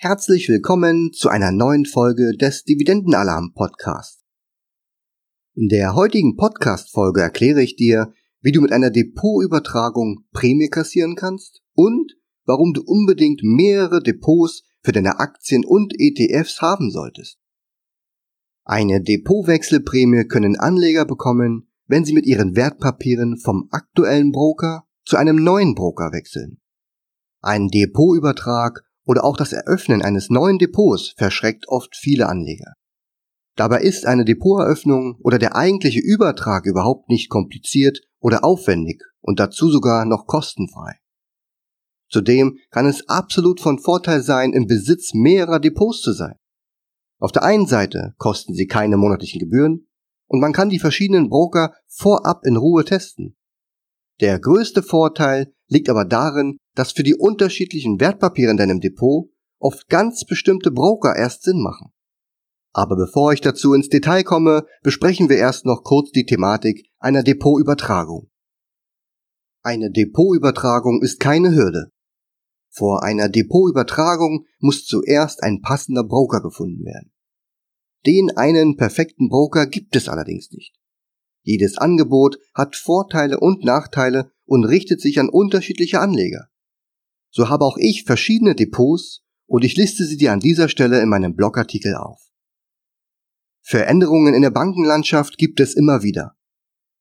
Herzlich willkommen zu einer neuen Folge des Dividendenalarm Podcast. In der heutigen Podcast Folge erkläre ich dir, wie du mit einer Depotübertragung Prämie kassieren kannst und warum du unbedingt mehrere Depots für deine Aktien und ETFs haben solltest. Eine Depotwechselprämie können Anleger bekommen, wenn sie mit ihren Wertpapieren vom aktuellen Broker zu einem neuen Broker wechseln. Ein Depotübertrag oder auch das Eröffnen eines neuen Depots verschreckt oft viele Anleger. Dabei ist eine Depoteröffnung oder der eigentliche Übertrag überhaupt nicht kompliziert oder aufwendig und dazu sogar noch kostenfrei. Zudem kann es absolut von Vorteil sein, im Besitz mehrerer Depots zu sein. Auf der einen Seite kosten sie keine monatlichen Gebühren und man kann die verschiedenen Broker vorab in Ruhe testen. Der größte Vorteil liegt aber darin, dass für die unterschiedlichen Wertpapiere in deinem Depot oft ganz bestimmte Broker erst Sinn machen. Aber bevor ich dazu ins Detail komme, besprechen wir erst noch kurz die Thematik einer Depotübertragung. Eine Depotübertragung ist keine Hürde. Vor einer Depotübertragung muss zuerst ein passender Broker gefunden werden. Den einen perfekten Broker gibt es allerdings nicht. Jedes Angebot hat Vorteile und Nachteile und richtet sich an unterschiedliche Anleger. So habe auch ich verschiedene Depots und ich liste sie dir an dieser Stelle in meinem Blogartikel auf. Veränderungen in der Bankenlandschaft gibt es immer wieder.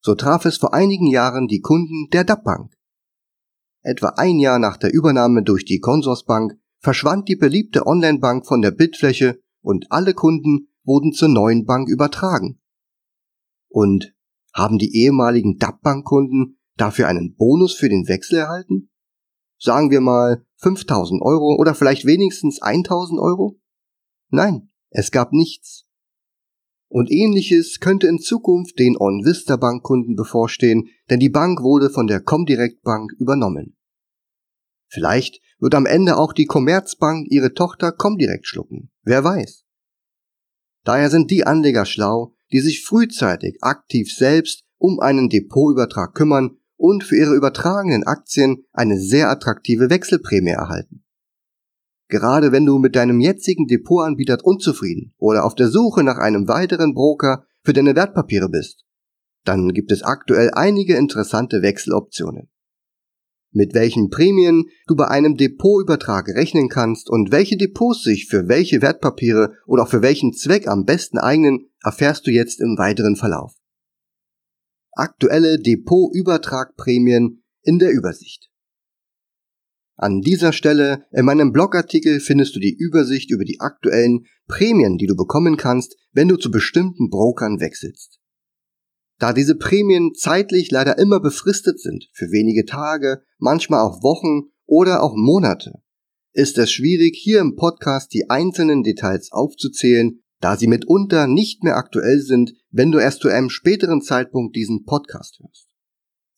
So traf es vor einigen Jahren die Kunden der DAP Bank. Etwa ein Jahr nach der Übernahme durch die Consorsbank verschwand die beliebte Online-Bank von der Bildfläche und alle Kunden wurden zur neuen Bank übertragen. Und haben die ehemaligen DAP-Bank-Kunden dafür einen Bonus für den Wechsel erhalten? Sagen wir mal 5000 Euro oder vielleicht wenigstens 1000 Euro? Nein, es gab nichts. Und ähnliches könnte in Zukunft den OnVista Bankkunden bevorstehen, denn die Bank wurde von der Comdirect Bank übernommen. Vielleicht wird am Ende auch die Commerzbank ihre Tochter Comdirect schlucken. Wer weiß. Daher sind die Anleger schlau, die sich frühzeitig aktiv selbst um einen Depotübertrag kümmern und für ihre übertragenen Aktien eine sehr attraktive Wechselprämie erhalten. Gerade wenn du mit deinem jetzigen Depotanbieter unzufrieden oder auf der Suche nach einem weiteren Broker für deine Wertpapiere bist, dann gibt es aktuell einige interessante Wechseloptionen. Mit welchen Prämien du bei einem Depotübertrag rechnen kannst und welche Depots sich für welche Wertpapiere oder auch für welchen Zweck am besten eignen, erfährst du jetzt im weiteren Verlauf aktuelle Depotübertragprämien in der Übersicht. An dieser Stelle in meinem Blogartikel findest du die Übersicht über die aktuellen Prämien, die du bekommen kannst, wenn du zu bestimmten Brokern wechselst. Da diese Prämien zeitlich leider immer befristet sind, für wenige Tage, manchmal auch Wochen oder auch Monate, ist es schwierig, hier im Podcast die einzelnen Details aufzuzählen, da sie mitunter nicht mehr aktuell sind, wenn du erst zu einem späteren Zeitpunkt diesen Podcast hörst.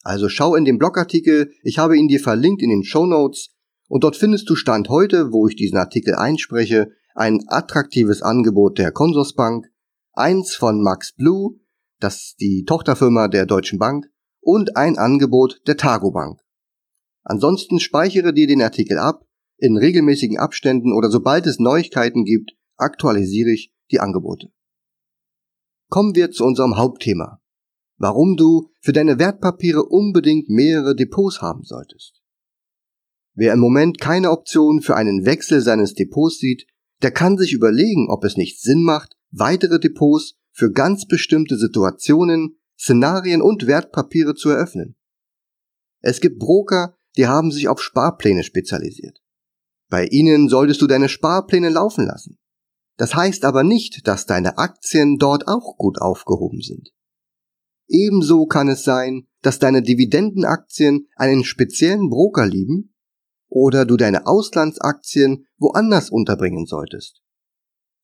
Also schau in den Blogartikel, ich habe ihn dir verlinkt in den Show Notes und dort findest du Stand heute, wo ich diesen Artikel einspreche, ein attraktives Angebot der Consorsbank, eins von Max Blue, das ist die Tochterfirma der Deutschen Bank, und ein Angebot der Targo Bank. Ansonsten speichere dir den Artikel ab, in regelmäßigen Abständen oder sobald es Neuigkeiten gibt, aktualisiere ich die Angebote. Kommen wir zu unserem Hauptthema. Warum du für deine Wertpapiere unbedingt mehrere Depots haben solltest. Wer im Moment keine Option für einen Wechsel seines Depots sieht, der kann sich überlegen, ob es nicht Sinn macht, weitere Depots für ganz bestimmte Situationen, Szenarien und Wertpapiere zu eröffnen. Es gibt Broker, die haben sich auf Sparpläne spezialisiert. Bei ihnen solltest du deine Sparpläne laufen lassen. Das heißt aber nicht, dass deine Aktien dort auch gut aufgehoben sind. Ebenso kann es sein, dass deine Dividendenaktien einen speziellen Broker lieben oder du deine Auslandsaktien woanders unterbringen solltest.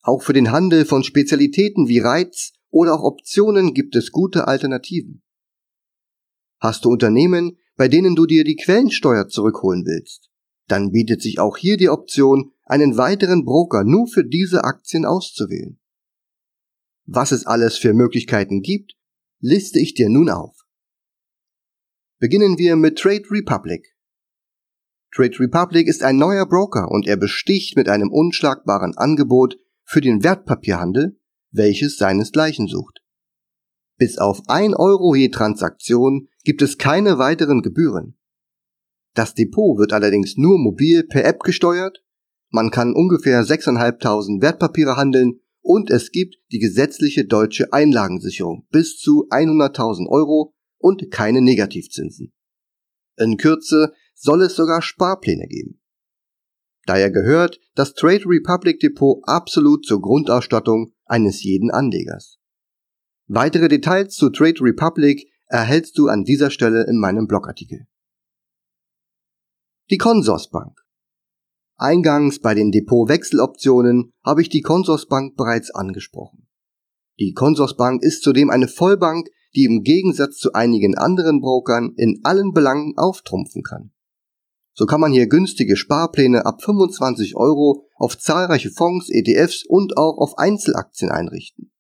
Auch für den Handel von Spezialitäten wie Reiz oder auch Optionen gibt es gute Alternativen. Hast du Unternehmen, bei denen du dir die Quellensteuer zurückholen willst, dann bietet sich auch hier die Option, einen weiteren Broker nur für diese Aktien auszuwählen. Was es alles für Möglichkeiten gibt, liste ich dir nun auf. Beginnen wir mit Trade Republic. Trade Republic ist ein neuer Broker und er besticht mit einem unschlagbaren Angebot für den Wertpapierhandel, welches seinesgleichen sucht. Bis auf 1 Euro je Transaktion gibt es keine weiteren Gebühren. Das Depot wird allerdings nur mobil per App gesteuert, man kann ungefähr 6.500 Wertpapiere handeln und es gibt die gesetzliche deutsche Einlagensicherung bis zu 100.000 Euro und keine Negativzinsen. In Kürze soll es sogar Sparpläne geben. Daher gehört das Trade Republic Depot absolut zur Grundausstattung eines jeden Anlegers. Weitere Details zu Trade Republic erhältst du an dieser Stelle in meinem Blogartikel. Die Consorsbank. Eingangs bei den Depotwechseloptionen habe ich die Consorsbank bereits angesprochen. Die Consorsbank ist zudem eine Vollbank, die im Gegensatz zu einigen anderen Brokern in allen Belangen auftrumpfen kann. So kann man hier günstige Sparpläne ab 25 Euro auf zahlreiche Fonds, ETFs und auch auf Einzelaktien einrichten.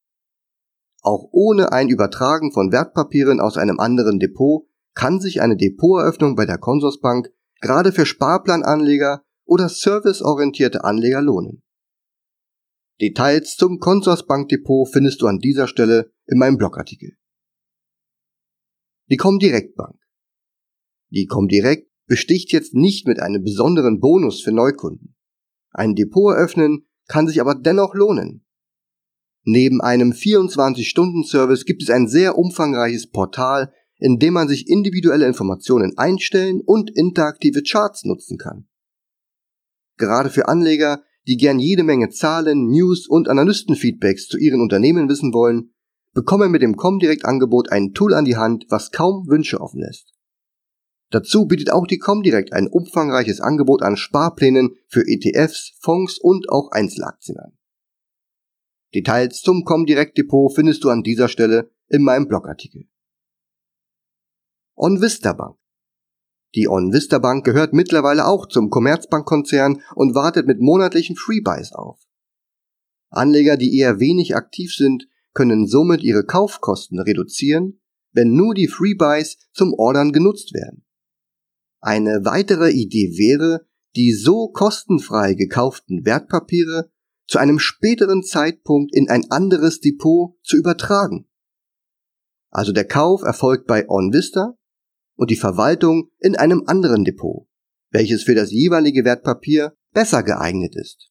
Auch ohne ein Übertragen von Wertpapieren aus einem anderen Depot kann sich eine Depoteröffnung bei der Consorsbank gerade für Sparplananleger oder serviceorientierte Anleger lohnen. Details zum Consorsbank Depot findest du an dieser Stelle in meinem Blogartikel. Die Comdirect Bank. Die Comdirect besticht jetzt nicht mit einem besonderen Bonus für Neukunden. Ein Depot eröffnen kann sich aber dennoch lohnen. Neben einem 24-Stunden-Service gibt es ein sehr umfangreiches Portal, in dem man sich individuelle Informationen einstellen und interaktive Charts nutzen kann. Gerade für Anleger, die gern jede Menge Zahlen, News und Analystenfeedbacks zu ihren Unternehmen wissen wollen, bekomme mit dem Comdirect-Angebot ein Tool an die Hand, was kaum Wünsche offen lässt. Dazu bietet auch die Comdirect ein umfangreiches Angebot an Sparplänen für ETFs, Fonds und auch Einzelaktien an. Details zum Comdirect Depot findest du an dieser Stelle in meinem Blogartikel. OnVista Bank. Die OnVista Bank gehört mittlerweile auch zum Commerzbank-Konzern und wartet mit monatlichen Freebuys auf. Anleger, die eher wenig aktiv sind, können somit ihre Kaufkosten reduzieren, wenn nur die Freebuys zum Ordern genutzt werden. Eine weitere Idee wäre, die so kostenfrei gekauften Wertpapiere zu einem späteren Zeitpunkt in ein anderes Depot zu übertragen. Also der Kauf erfolgt bei OnVista und die Verwaltung in einem anderen Depot, welches für das jeweilige Wertpapier besser geeignet ist.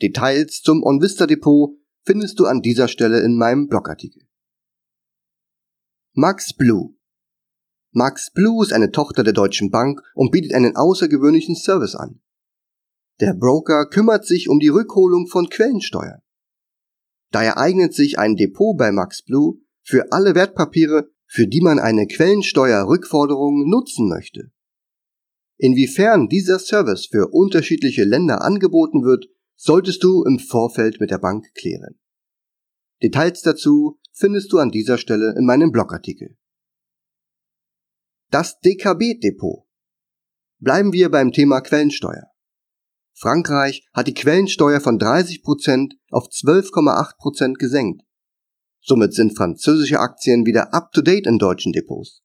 Details zum OnVista Depot findest du an dieser Stelle in meinem Blogartikel. Max Blue Max Blue ist eine Tochter der Deutschen Bank und bietet einen außergewöhnlichen Service an. Der Broker kümmert sich um die Rückholung von Quellensteuern. Daher eignet sich ein Depot bei Max Blue für alle Wertpapiere, für die man eine Quellensteuerrückforderung nutzen möchte. Inwiefern dieser Service für unterschiedliche Länder angeboten wird, solltest du im Vorfeld mit der Bank klären. Details dazu findest du an dieser Stelle in meinem Blogartikel. Das DKB-Depot. Bleiben wir beim Thema Quellensteuer. Frankreich hat die Quellensteuer von 30% auf 12,8% gesenkt. Somit sind französische Aktien wieder up-to-date in deutschen Depots.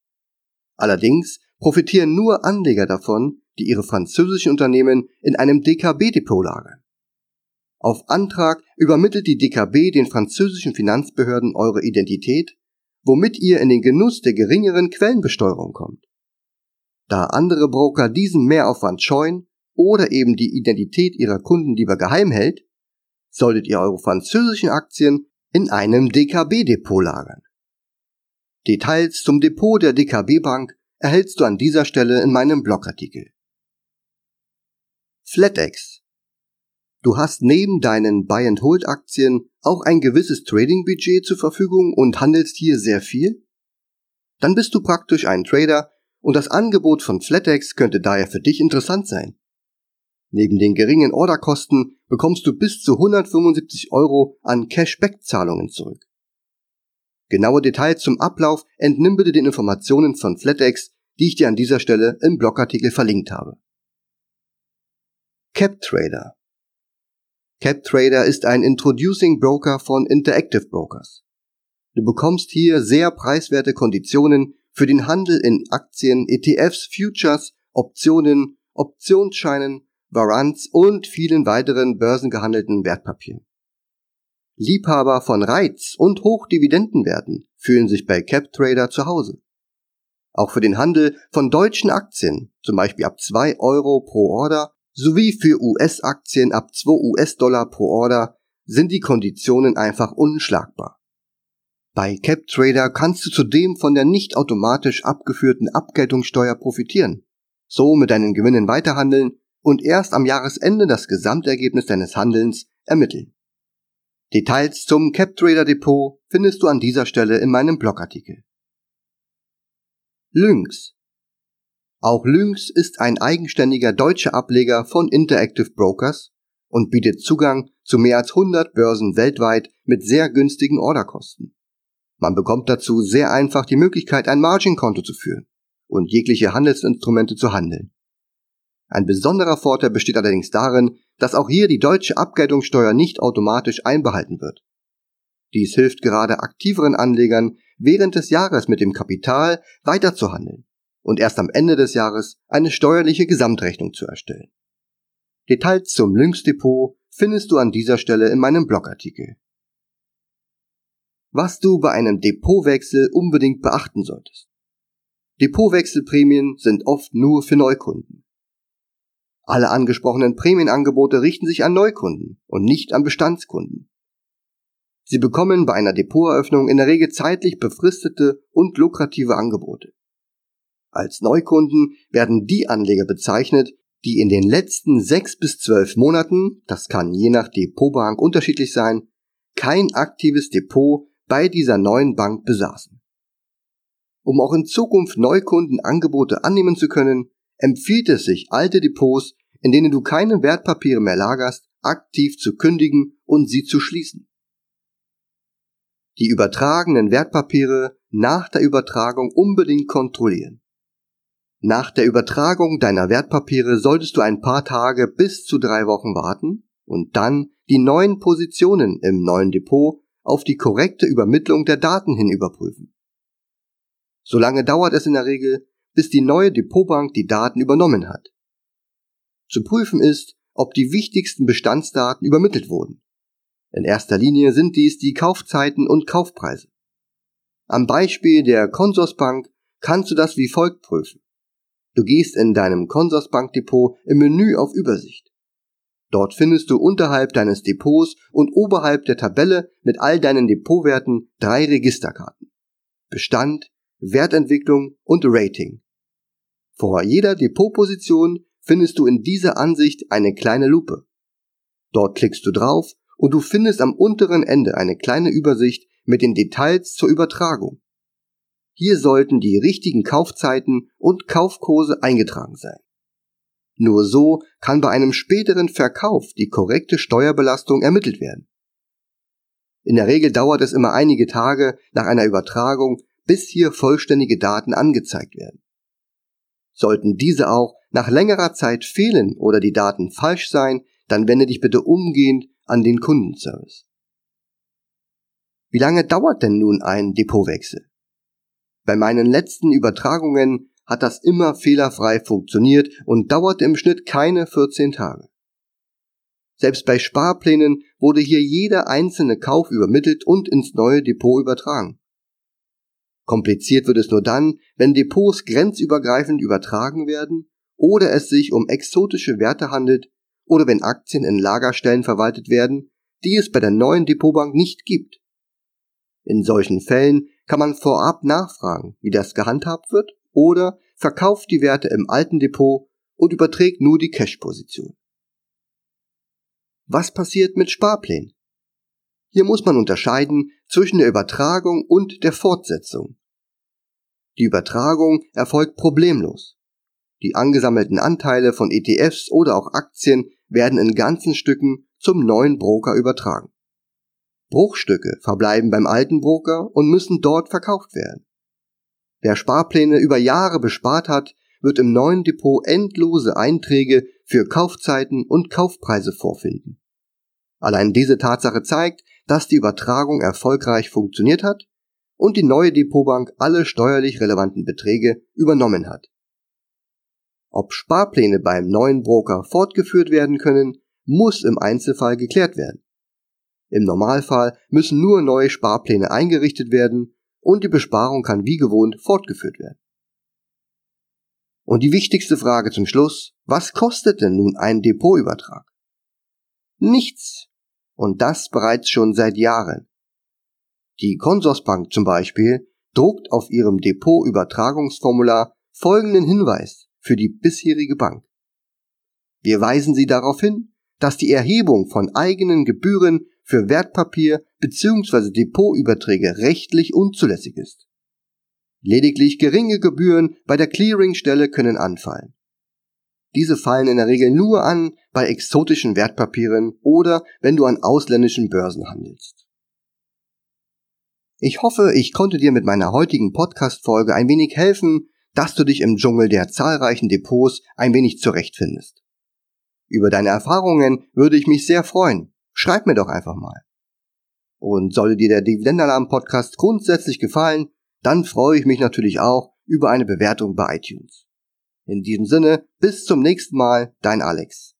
Allerdings profitieren nur Anleger davon, die ihre französischen Unternehmen in einem DKB-Depot lagern. Auf Antrag übermittelt die DKB den französischen Finanzbehörden eure Identität, womit ihr in den Genuss der geringeren Quellenbesteuerung kommt. Da andere Broker diesen Mehraufwand scheuen oder eben die Identität ihrer Kunden lieber geheim hält, solltet ihr eure französischen Aktien in einem DKB-Depot lagern. Details zum Depot der DKB Bank erhältst du an dieser Stelle in meinem Blogartikel. FlatEx Du hast neben deinen Buy-and-Hold-Aktien auch ein gewisses Trading-Budget zur Verfügung und handelst hier sehr viel? Dann bist du praktisch ein Trader und das Angebot von FlatEx könnte daher für dich interessant sein. Neben den geringen Orderkosten bekommst du bis zu 175 Euro an Cashback-Zahlungen zurück. Genaue Details zum Ablauf entnimm bitte den Informationen von FlatEx, die ich dir an dieser Stelle im Blogartikel verlinkt habe. CapTrader CapTrader ist ein Introducing Broker von Interactive Brokers. Du bekommst hier sehr preiswerte Konditionen für den Handel in Aktien, ETFs, Futures Optionen, Optionsscheinen, Warrants und vielen weiteren börsengehandelten Wertpapieren. Liebhaber von Reiz- und Hochdividendenwerten fühlen sich bei CapTrader zu Hause. Auch für den Handel von deutschen Aktien, zum Beispiel ab 2 Euro pro Order, sowie für US-Aktien ab 2 US-Dollar pro Order, sind die Konditionen einfach unschlagbar. Bei CapTrader kannst du zudem von der nicht automatisch abgeführten Abgeltungssteuer profitieren, so mit deinen Gewinnen weiterhandeln und erst am Jahresende das Gesamtergebnis deines Handelns ermitteln. Details zum CapTrader Depot findest du an dieser Stelle in meinem Blogartikel. Lynx. Auch Lynx ist ein eigenständiger deutscher Ableger von Interactive Brokers und bietet Zugang zu mehr als 100 Börsen weltweit mit sehr günstigen Orderkosten. Man bekommt dazu sehr einfach die Möglichkeit, ein Margin-Konto zu führen und jegliche Handelsinstrumente zu handeln. Ein besonderer Vorteil besteht allerdings darin, dass auch hier die deutsche Abgeltungssteuer nicht automatisch einbehalten wird. Dies hilft gerade aktiveren Anlegern, während des Jahres mit dem Kapital weiterzuhandeln und erst am Ende des Jahres eine steuerliche Gesamtrechnung zu erstellen. Details zum Lynx Depot findest du an dieser Stelle in meinem Blogartikel. Was du bei einem Depotwechsel unbedingt beachten solltest. Depotwechselprämien sind oft nur für Neukunden. Alle angesprochenen Prämienangebote richten sich an Neukunden und nicht an Bestandskunden. Sie bekommen bei einer Depoteröffnung in der Regel zeitlich befristete und lukrative Angebote. Als Neukunden werden die Anleger bezeichnet, die in den letzten sechs bis zwölf Monaten, das kann je nach Depotbank unterschiedlich sein, kein aktives Depot bei dieser neuen Bank besaßen. Um auch in Zukunft Neukundenangebote annehmen zu können, empfiehlt es sich, alte Depots, in denen du keine Wertpapiere mehr lagerst, aktiv zu kündigen und sie zu schließen. Die übertragenen Wertpapiere nach der Übertragung unbedingt kontrollieren. Nach der Übertragung deiner Wertpapiere solltest du ein paar Tage bis zu drei Wochen warten und dann die neuen Positionen im neuen Depot auf die korrekte Übermittlung der Daten hin überprüfen. Solange dauert es in der Regel, bis die neue Depotbank die Daten übernommen hat. Zu prüfen ist, ob die wichtigsten Bestandsdaten übermittelt wurden. In erster Linie sind dies die Kaufzeiten und Kaufpreise. Am Beispiel der Consorsbank kannst du das wie folgt prüfen. Du gehst in deinem Consorsbank-Depot im Menü auf Übersicht. Dort findest du unterhalb deines Depots und oberhalb der Tabelle mit all deinen Depotwerten drei Registerkarten. Bestand, Wertentwicklung und Rating. Vor jeder Depotposition findest du in dieser Ansicht eine kleine Lupe. Dort klickst du drauf und du findest am unteren Ende eine kleine Übersicht mit den Details zur Übertragung. Hier sollten die richtigen Kaufzeiten und Kaufkurse eingetragen sein. Nur so kann bei einem späteren Verkauf die korrekte Steuerbelastung ermittelt werden. In der Regel dauert es immer einige Tage nach einer Übertragung, bis hier vollständige Daten angezeigt werden. Sollten diese auch nach längerer Zeit fehlen oder die Daten falsch sein, dann wende dich bitte umgehend an den Kundenservice. Wie lange dauert denn nun ein Depotwechsel? Bei meinen letzten Übertragungen hat das immer fehlerfrei funktioniert und dauerte im Schnitt keine 14 Tage. Selbst bei Sparplänen wurde hier jeder einzelne Kauf übermittelt und ins neue Depot übertragen. Kompliziert wird es nur dann, wenn Depots grenzübergreifend übertragen werden oder es sich um exotische Werte handelt oder wenn Aktien in Lagerstellen verwaltet werden, die es bei der neuen Depotbank nicht gibt. In solchen Fällen kann man vorab nachfragen, wie das gehandhabt wird oder verkauft die Werte im alten Depot und überträgt nur die Cash-Position. Was passiert mit Sparplänen? Hier muss man unterscheiden zwischen der Übertragung und der Fortsetzung. Die Übertragung erfolgt problemlos. Die angesammelten Anteile von ETFs oder auch Aktien werden in ganzen Stücken zum neuen Broker übertragen. Bruchstücke verbleiben beim alten Broker und müssen dort verkauft werden. Wer Sparpläne über Jahre bespart hat, wird im neuen Depot endlose Einträge für Kaufzeiten und Kaufpreise vorfinden. Allein diese Tatsache zeigt, dass die Übertragung erfolgreich funktioniert hat und die neue Depotbank alle steuerlich relevanten Beträge übernommen hat. Ob Sparpläne beim neuen Broker fortgeführt werden können, muss im Einzelfall geklärt werden. Im Normalfall müssen nur neue Sparpläne eingerichtet werden und die Besparung kann wie gewohnt fortgeführt werden. Und die wichtigste Frage zum Schluss, was kostet denn nun ein Depotübertrag? Nichts. Und das bereits schon seit Jahren. Die Consorsbank zum Beispiel druckt auf ihrem Depotübertragungsformular folgenden Hinweis für die bisherige Bank. Wir weisen Sie darauf hin, dass die Erhebung von eigenen Gebühren für Wertpapier bzw. Depotüberträge rechtlich unzulässig ist. Lediglich geringe Gebühren bei der Clearingstelle können anfallen. Diese fallen in der Regel nur an bei exotischen Wertpapieren oder wenn du an ausländischen Börsen handelst. Ich hoffe, ich konnte dir mit meiner heutigen Podcast-Folge ein wenig helfen, dass du dich im Dschungel der zahlreichen Depots ein wenig zurechtfindest. Über deine Erfahrungen würde ich mich sehr freuen. Schreib mir doch einfach mal. Und sollte dir der Dividendenalarm Podcast grundsätzlich gefallen, dann freue ich mich natürlich auch über eine Bewertung bei iTunes. In diesem Sinne, bis zum nächsten Mal, dein Alex.